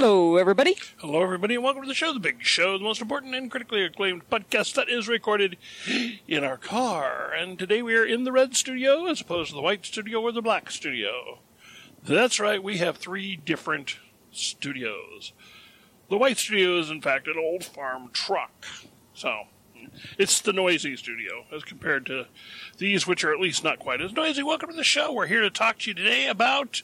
Hello, everybody. Hello, everybody, and welcome to the show, The Big Show, the most important and critically acclaimed podcast that is recorded in our car. And today we are in the red studio as opposed to the white studio or the black studio. That's right, we have three different studios. The white studio is, in fact, an old farm truck. So, it's the noisy studio as compared to these, which are at least not quite as noisy. Welcome to the show. We're here to talk to you today about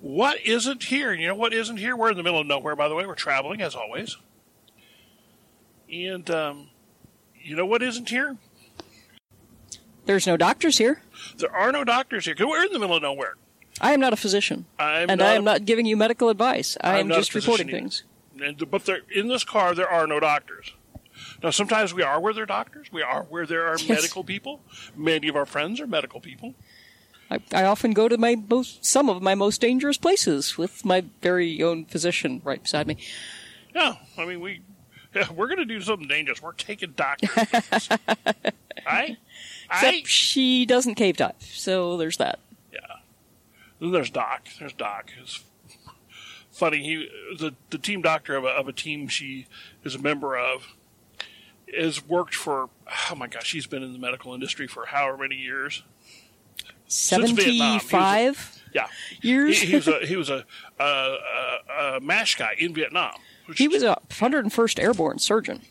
what isn't here. You know what isn't here? We're in the middle of nowhere, by the way. We're traveling, as always. And, um, you know what isn't here? There's no doctors here. There are no doctors here because we're in the middle of nowhere. I am not a physician. I'm and not I a- am not giving you medical advice. I I'm am just reporting physician things. And, but there, in this car, there are no doctors. Now, sometimes we are where there are doctors. We are where there are Yes. medical people. Many of our friends are medical people. I, I often go to my most, some of my most dangerous places with my very own physician right beside me. Yeah, I mean, we yeah, we're going to do something dangerous. We're taking doctors. I, Except I, she doesn't cave dive, so there's that. Yeah. Then there's Doc. There's Doc. It's funny. He the the team doctor of a, of a team she is a member of has worked for oh my gosh she's been in the medical industry for however many years Since Vietnam, he was a- Seventy-five yeah years. he, he was a he was a, a, a, a mash guy in Vietnam he was a 101st Airborne surgeon.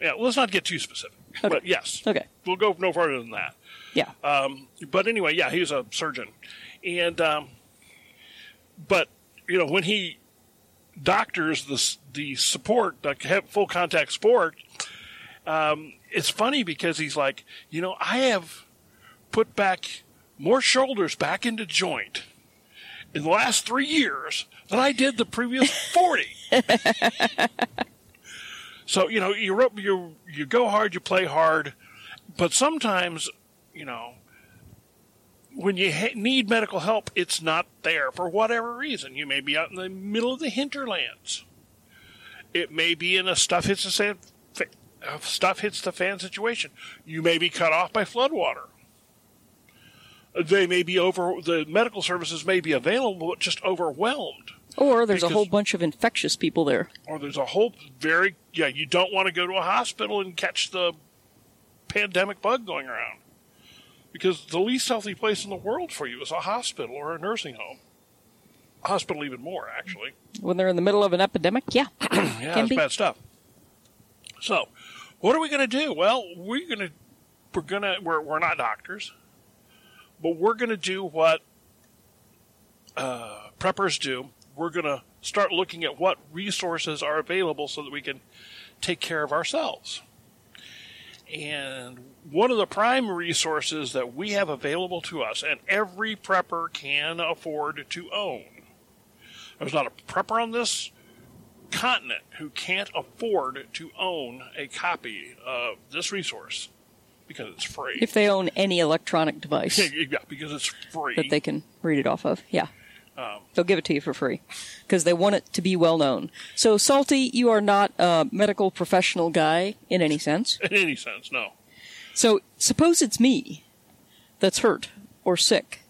yeah let's not get too specific Okay. but yes Okay. we'll go no further than that Yeah. Um, but anyway, yeah, he was a surgeon, and um, but you know when he doctors the the support, the full contact sport, um, it's funny because he's like, you know, I have put back more shoulders back into joint in the last three years than I did the previous forty. so you know, you you you go hard, you play hard, but sometimes you know, when you ha- need medical help, it's not there for whatever reason. You may be out in the middle of the hinterlands. It may be in a stuff hits the fan, fa- uh, stuff hits the fan situation. You may be cut off by floodwater. They may be over. The medical services may be available, but just overwhelmed. Or there's a whole bunch of infectious people there. Or there's a whole very yeah. You don't want to go to a hospital and catch the pandemic bug going around because the least healthy place in the world for you is a hospital or a nursing home. Hospital, even more actually. When they're in the middle of an epidemic, yeah. Yeah, Can it's be. bad stuff. So, what are we going to do? Well, we're going to we're going to we're we're not doctors, but we're going to do what uh, preppers do. We're going to start looking at what resources are available so that we can take care of ourselves. And one of the prime resources that we have available to us, and every prepper can afford to own. There's not a prepper on this continent who can't afford to own a copy of this resource because it's free. If they own any electronic device yeah, because it's free. that they can read it off of, yeah. Um, They'll give it to you for free because they want it to be well known. So, Salty, you are not a medical professional guy in any sense. in any sense, no. So, suppose it's me that's hurt or sick,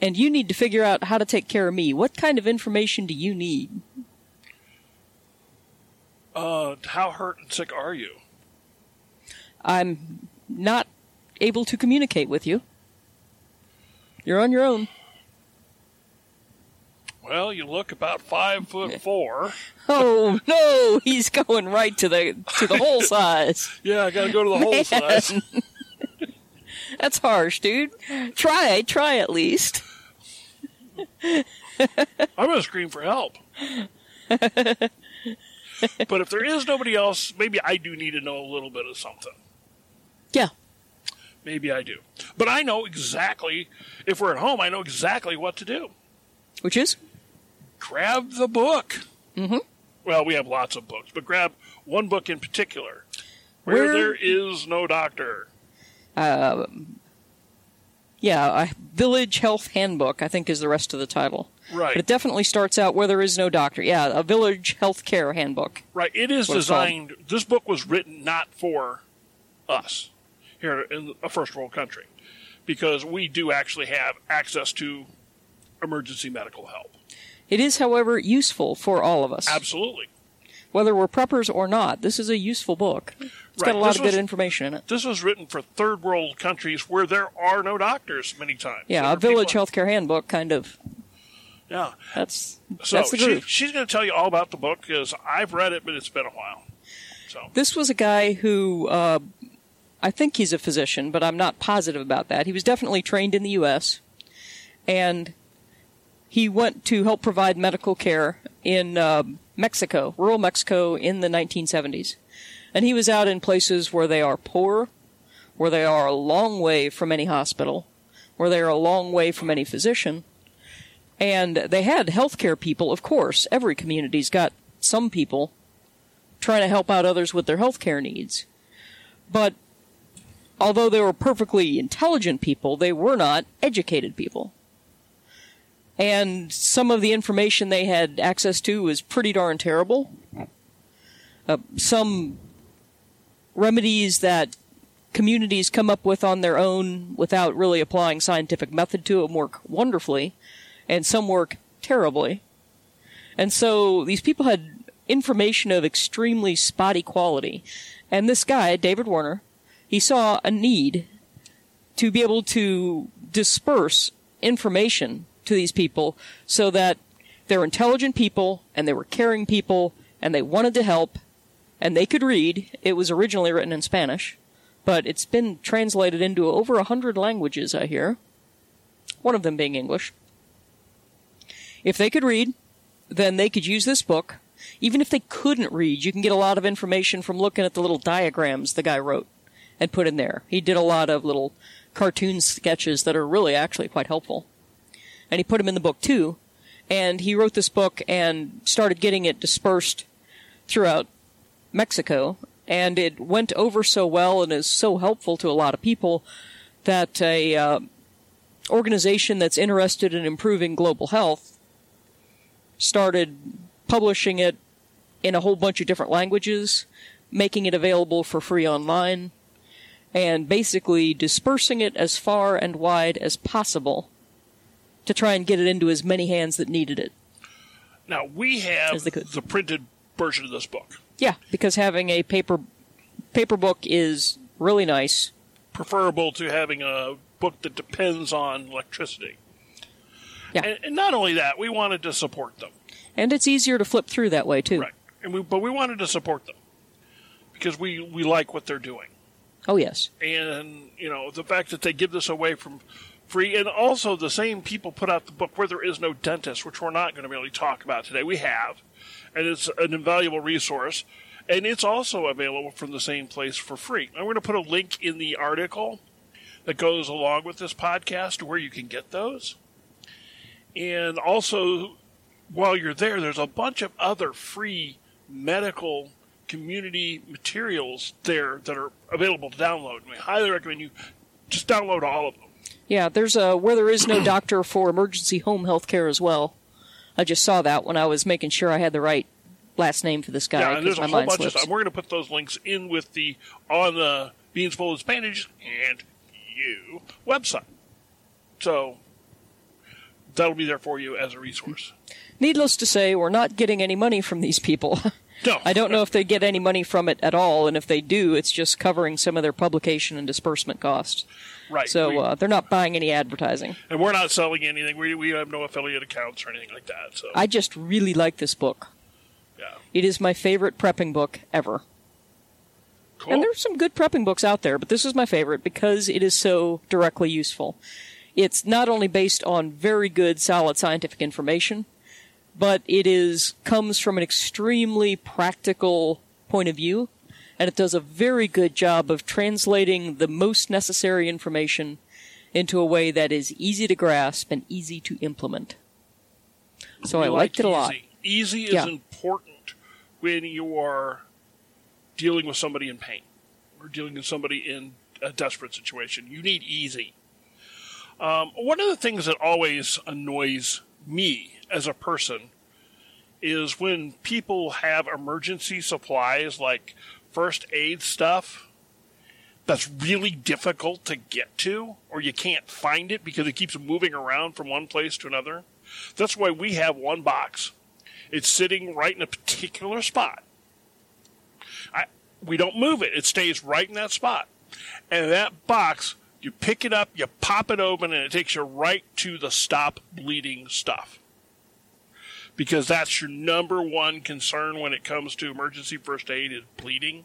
and you need to figure out how to take care of me. What kind of information do you need? Uh, how hurt and sick are you? I'm not able to communicate with you. You're on your own. Well, you look about five foot four. Oh no, he's going right to the to the whole size. Yeah, I got to go to the whole size. That's harsh, dude. Try, try at least. I'm to scream for help. but if there is nobody else, maybe I do need to know a little bit of something. Yeah. Maybe I do. But I know exactly, if we're at home, I know exactly what to do. Which is? Grab the book. Mhm. Well, we have lots of books, but grab one book in particular where, Where- there is no doctor. Yeah, a Village Health Handbook, I think is the rest of the title. Right. But it definitely starts out where there is no doctor. Yeah, a Village Health Care Handbook. Right. It is What it's called. designed. This book was written not for us here in a first world country, because we do actually have access to emergency medical help. It is, however, useful for all of us. Absolutely. Whether we're preppers or not, this is a useful book. It's Right. got a lot This of good was- information in it. This was written for third world countries where there are no doctors many times. Yeah, There a village healthcare handbook kind of. Yeah. That's So that's the she, she's going to tell you all about the book because I've read it, but it's been a while. So This was a guy who uh, I think he's a physician, but I'm not positive about that. He was definitely trained in the U.S. and he went to help provide medical care in uh, Mexico, rural Mexico, in the 1970s. And he was out in places where they are poor, where they are a long way from any hospital, where they are a long way from any physician. And they had healthcare people, of course. Every community's got some people trying to help out others with their healthcare needs. But although they were perfectly intelligent people, they were not educated people. And some of the information they had access to was pretty darn terrible. Uh, some remedies that communities come up with on their own without really applying scientific method to them work wonderfully, and some work terribly. And so these people had information of extremely spotty quality. And this guy, David Werner, he saw a need to be able to disperse information to these people so that they're intelligent people and they were caring people and they wanted to help and they could read. It was originally written in Spanish, but it's been translated into over a hundred languages, I hear. One of them being English. If they could read, then they could use this book. Even if they couldn't read, you can get a lot of information from looking at the little diagrams the guy wrote and put in there. He did a lot of little cartoon sketches that are really actually quite helpful. And he put them in the book too. And he wrote this book and started getting it dispersed throughout Mexico. And it went over so well and is so helpful to a lot of people that a uh, organization that's interested in improving global health started publishing it in a whole bunch of different languages, making it available for free online, and basically dispersing it as far and wide as possible to try and get it into as many hands that needed it. now we have As they could. the printed version of this book. Yeah, because having a paper paper book is really nice. Preferable to having a book that depends on electricity. Yeah. And, and not only that, we wanted to support them. And it's easier to flip through that way too. Right. And we, but we wanted to support them because we, we like what they're doing. Oh yes. and you know the fact that they give this away from free and also the same people put out the book where there is no dentist which we're not going to really talk about today. We have and it's an invaluable resource and it's also available from the same place for free. I'm going to put a link in the article that goes along with this podcast where you can get those. And also while you're there there's a bunch of other free medical community materials there that are available to download. And we highly recommend you just download all of them. Yeah, there's a where there is no doctor for emergency home health care as well. I just saw that when I was making sure I had the right last name for this guy. yeah, and there's a whole bunch of slips. stuff. We're going to put those links in with the on the Beans Bullets Bandages and you website. So that'll be there for you as a resource. Needless to say, we're not getting any money from these people. No, I don't know if they get any money from it at all, and if they do, it's just covering some of their publication and disbursement costs. Right. So we- uh, they're not buying any advertising. and we're not selling anything. We we have no affiliate accounts or anything like that. So I just really like this book. yeah, It is my favorite prepping book ever. cool. And there's some good prepping books out there, but this is my favorite because it is so directly useful. It's not only based on very good, solid scientific information, but it is comes from an extremely practical point of view, and it does a very good job of translating the most necessary information into a way that is easy to grasp and easy to implement. So We I liked it a lot. Easy, easy is Yeah. important when you are dealing with somebody in pain or dealing with somebody in a desperate situation. You need easy. Um, one of the things that always annoys me as a person is when people have emergency supplies like first aid stuff that's really difficult to get to or you can't find it because it keeps moving around from one place to another. That's why we have one box. It's sitting right in a particular spot. I, we don't move it. It stays right in that spot. And that box, you pick it up, you pop it open, and it takes you right to the stop bleeding stuff. Because that's your number one concern when it comes to emergency first aid is bleeding.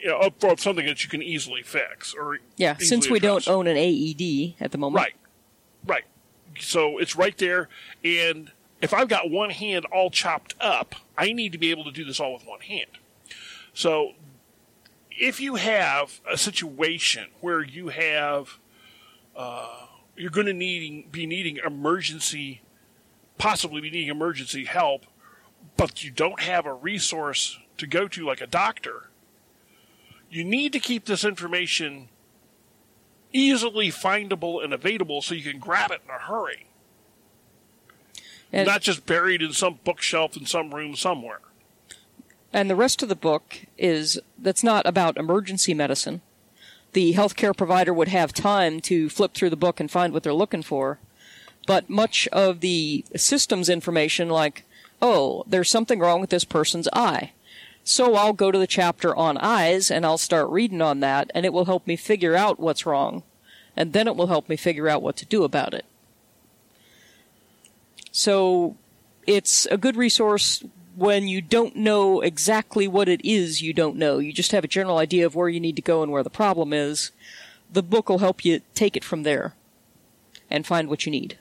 You know, for something that you can easily fix or Yeah, since we address. don't own an AED at the moment. Right. Right. So it's right there. And if I've got one hand all chopped up, I need to be able to do this all with one hand. So if you have a situation where you have, uh, you're going to needing be needing emergency, possibly be needing emergency help, but you don't have a resource to go to like a doctor, you need to keep this information easily findable and available so you can grab it in a hurry. And, Not just buried in some bookshelf in some room somewhere. and the rest of the book is that's not about emergency medicine. The healthcare provider would have time to flip through the book and find what they're looking for. But much of the systems information, like, oh, there's something wrong with this person's eye. So I'll go to the chapter on eyes and I'll start reading on that, and it will help me figure out what's wrong. And then it will help me figure out what to do about it. So it's a good resource when you don't know exactly what it is you don't know. You just have a general idea of where you need to go and where the problem is. The book will help you take it from there and find what you need.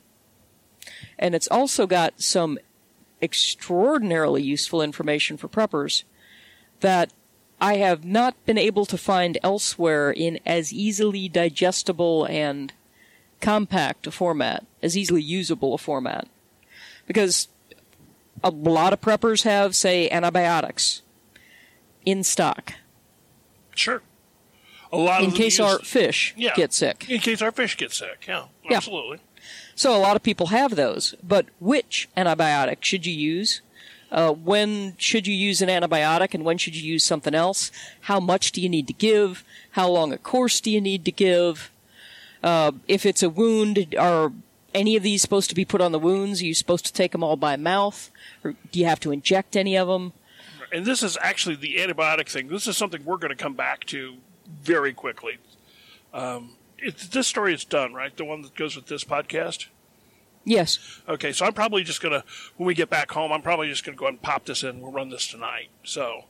And it's also got some extraordinarily useful information for preppers that I have not been able to find elsewhere in as easily digestible and compact a format, as easily usable a format. Because a lot of preppers have, say, antibiotics in stock Sure. A lot in case use- our fish yeah, get sick. In case our fish get sick. Yeah, Yeah. absolutely. So a lot of people have those, but which antibiotic should you use? Uh, when should you use an antibiotic and when should you use something else? How much do you need to give? How long a course do you need to give? Uh, if it's a wound, are any of these supposed to be put on the wounds? Are you supposed to take them all by mouth? Or do you have to inject any of them? And this is actually the antibiotic thing. This is something we're going to come back to very quickly. Um, it's, this story is done, right? The one that goes with this podcast? Yes. Okay, so I'm probably just going to, when we get back home, I'm probably just going to go ahead and pop this in. We'll run this tonight. So,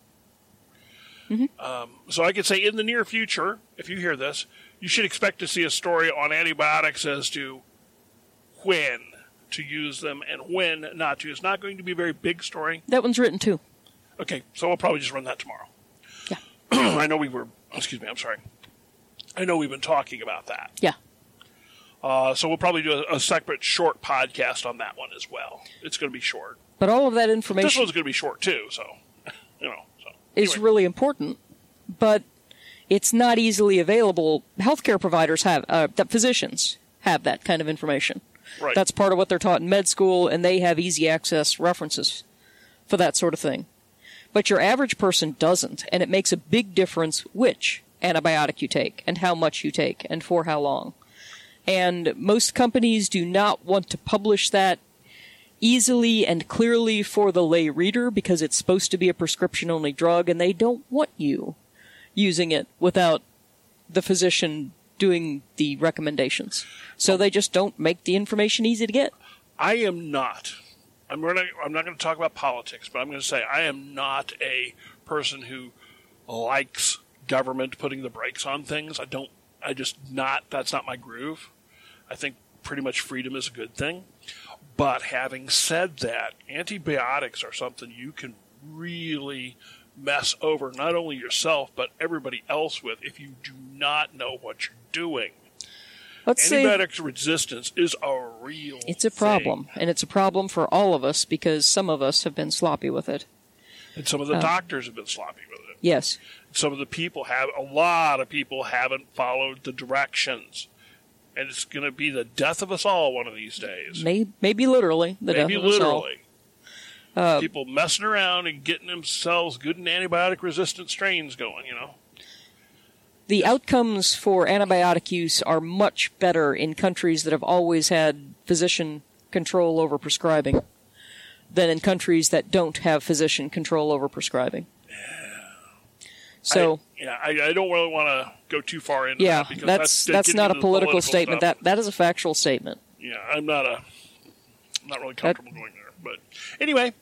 um, so I could say in the near future, if you hear this, you should expect to see a story on antibiotics as to when to use them and when not to. It's not going to be a very big story. That one's written too. Okay, so we'll probably just run that tomorrow. Yeah. I know we were, excuse me, I'm sorry. I know we've been talking about that. Yeah. Uh, so we'll probably do a, a separate short podcast on that one as well. It's going to be short. But all of that information. This one's going to be short too, so you know. So is anyway. really important, but it's not easily available. Healthcare providers have, uh, that physicians have that kind of information. Right. That's part of what they're taught in med school, and they have easy access references for that sort of thing. But your average person doesn't, and it makes a big difference which antibiotic you take, and how much you take, and for how long. And most companies do not want to publish that easily and clearly for the lay reader because it's supposed to be a prescription only drug and they don't want you using it without the physician doing the recommendations. So they just don't make the information easy to get. I am not. I'm gonna. I'm not going to talk about politics, but I'm going to say I am not a person who likes government putting the brakes on things. I don't. I just not. That's not my groove. I think pretty much freedom is a good thing. But having said that, antibiotics are something you can really mess over not only yourself but everybody else with if you do not know what you're doing. Let's say Antibiotic resistance is a real. it's a thing. problem, and it's a problem for all of us because some of us have been sloppy with it. And some of the oh. doctors have been sloppy with it. Yes. Some of the people have, a lot of people haven't followed the directions. And it's going to be the death of us all one of these days. May, maybe literally. The Maybe death of us all. literally. Uh, people messing around and getting themselves good and antibiotic resistant strains going, you know. The outcomes for antibiotic use are much better in countries that have always had physician control over prescribing than in countries that don't have physician control over prescribing. So I, yeah, I, I don't really want to go too far into yeah, that because that's that's, that's not a the political statement. stuff. That that is a factual statement. yeah, I'm not a I'm not really comfortable going there. But anyway,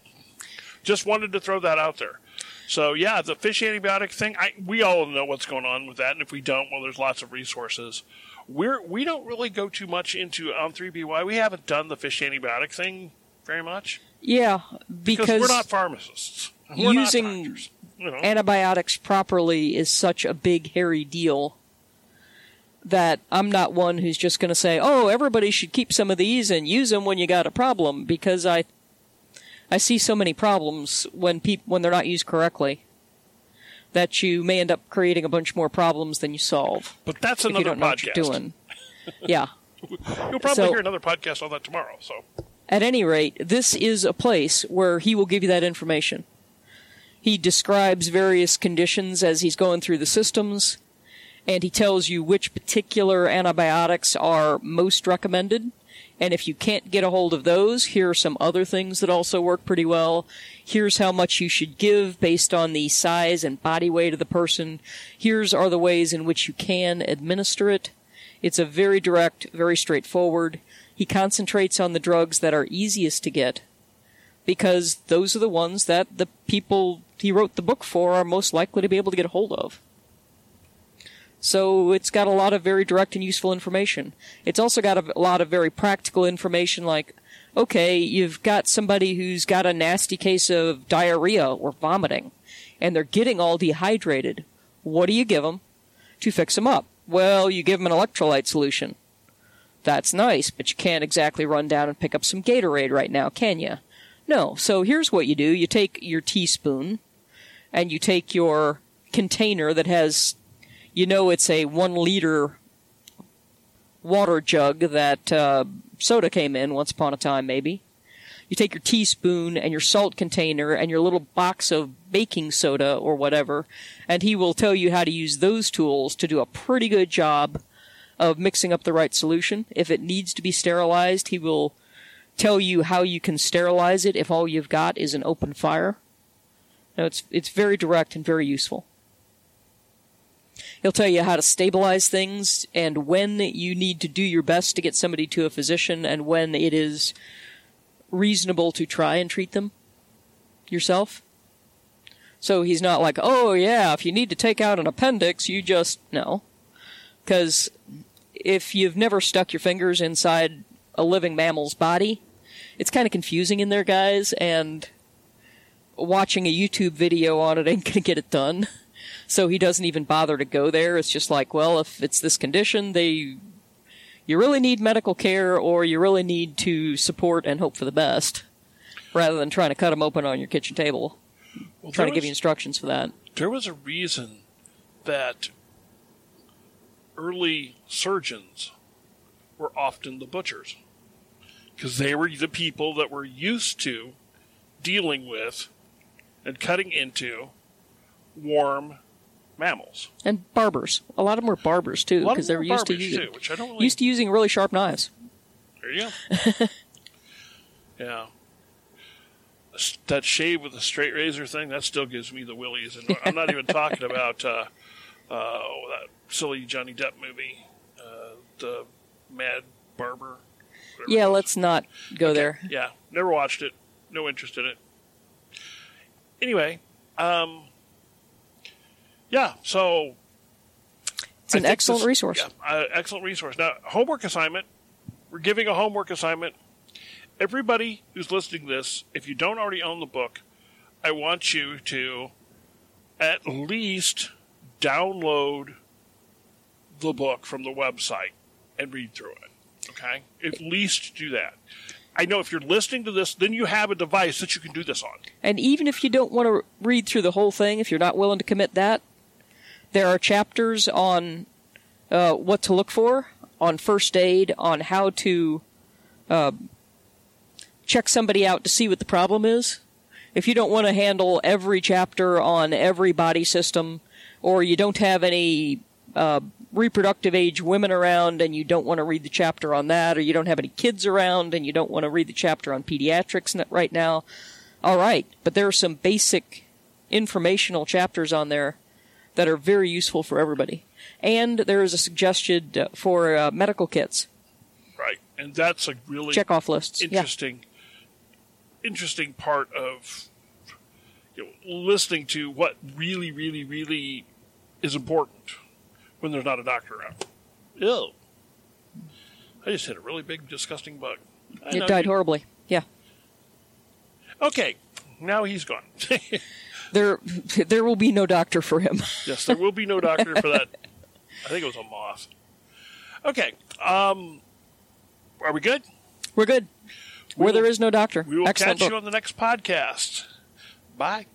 just wanted to throw that out there. So yeah, the fish antibiotic thing, I we all know what's going on with that, and if we don't, well, there's lots of resources. We're we don't really go too much into on three BY. We haven't done the fish antibiotic thing very much Yeah, because, because we're not pharmacists. We're not using doctors, you know. antibiotics properly is such a big hairy deal that I'm not one who's just going to say, "Oh, everybody should keep some of these and use them when you got a problem," because I I see so many problems when peop- when they're not used correctly that you may end up creating a bunch more problems than you solve but that's another don't know what podcast. you're doing. yeah. You'll probably So- hear another podcast on that tomorrow. So At any rate, this is a place where he will give you that information. He describes various conditions as he's going through the systems, and he tells you which particular antibiotics are most recommended. And if you can't get a hold of those, here are some other things that also work pretty well. Here's how much you should give based on the size and body weight of the person. Here's are the ways in which you can administer it. It's a very direct, very straightforward. He concentrates on the drugs that are easiest to get because those are the ones that the people he wrote the book for are most likely to be able to get hold of. So it's got a lot of very direct and useful information. It's also got a lot of very practical information like, okay, you've got somebody who's got a nasty case of diarrhea or vomiting, and they're getting all dehydrated. What do you give them to fix them up? Well, you give them an electrolyte solution. That's nice, but you can't exactly run down and pick up some Gatorade right now, can you? No. So here's what you do. You take your teaspoon and you take your container that has, you know, it's a one liter water jug that uh, soda came in once upon a time, maybe. You take your teaspoon and your salt container and your little box of baking soda or whatever, and he will tell you how to use those tools to do a pretty good job of mixing up the right solution. If it needs to be sterilized, he will tell you how you can sterilize it if all you've got is an open fire. No, it's it's very direct and very useful. He'll tell you how to stabilize things and when you need to do your best to get somebody to a physician and when it is reasonable to try and treat them yourself. So he's not like, "Oh yeah, if you need to take out an appendix, you just no." Cuz if you've never stuck your fingers inside a living mammal's body, it's kind of confusing in there, guys, and watching a YouTube video on it ain't going to get it done. So he doesn't even bother to go there. It's just like, well, if it's this condition, they you really need medical care or you really need to support and hope for the best rather than trying to cut them open on your kitchen table. well, Trying to give you instructions for that. there was a reason that early surgeons were often the butchers because they were the people that were used to dealing with and cutting into warm mammals. And barbers. A lot of them were barbers too because they were used to using too, which I don't really. used to using really sharp knives. There you go. yeah. That shave with a straight razor thing, that still gives me the willies. And I'm not even talking about uh, uh, that silly Johnny Depp movie, uh, The Mad Barber. Yeah, let's not go there. Yeah, never watched it. No interest in it. Anyway, um, yeah, so It's an excellent this- resource. Yeah, uh, excellent resource. Now, homework assignment. We're giving a homework assignment. Everybody who's listening to this, if you don't already own the book, I want you to at least download the book from the website and read through it. Okay? At least do that. I know if you're listening to this, then you have a device that you can do this on. And even if you don't want to read through the whole thing, if you're not willing to commit that, there are chapters on uh, what to look for, on first aid, on how to uh, check somebody out to see what the problem is. If you don't want to handle every chapter on every body system, or you don't have any uh, reproductive age women around and you don't want to read the chapter on that, or you don't have any kids around and you don't want to read the chapter on pediatrics right now, all right. But there are some basic informational chapters on there that are very useful for everybody. And there is a suggestion uh, for uh, medical kits. Right. And that's a really check off lists. Interesting, yeah. interesting part of you know, listening to what really, really, really is important when there's not a doctor around. Ew. I just hit a really big, disgusting bug. I it died you. horribly. Yeah. Okay. Now he's gone. there, there will be no doctor for him. yes, there will be no doctor for that. I think it was a moth. Okay. Um, are we good? We're good. Where there is no doctor. We will Excellent catch book. you on the next podcast. Bye.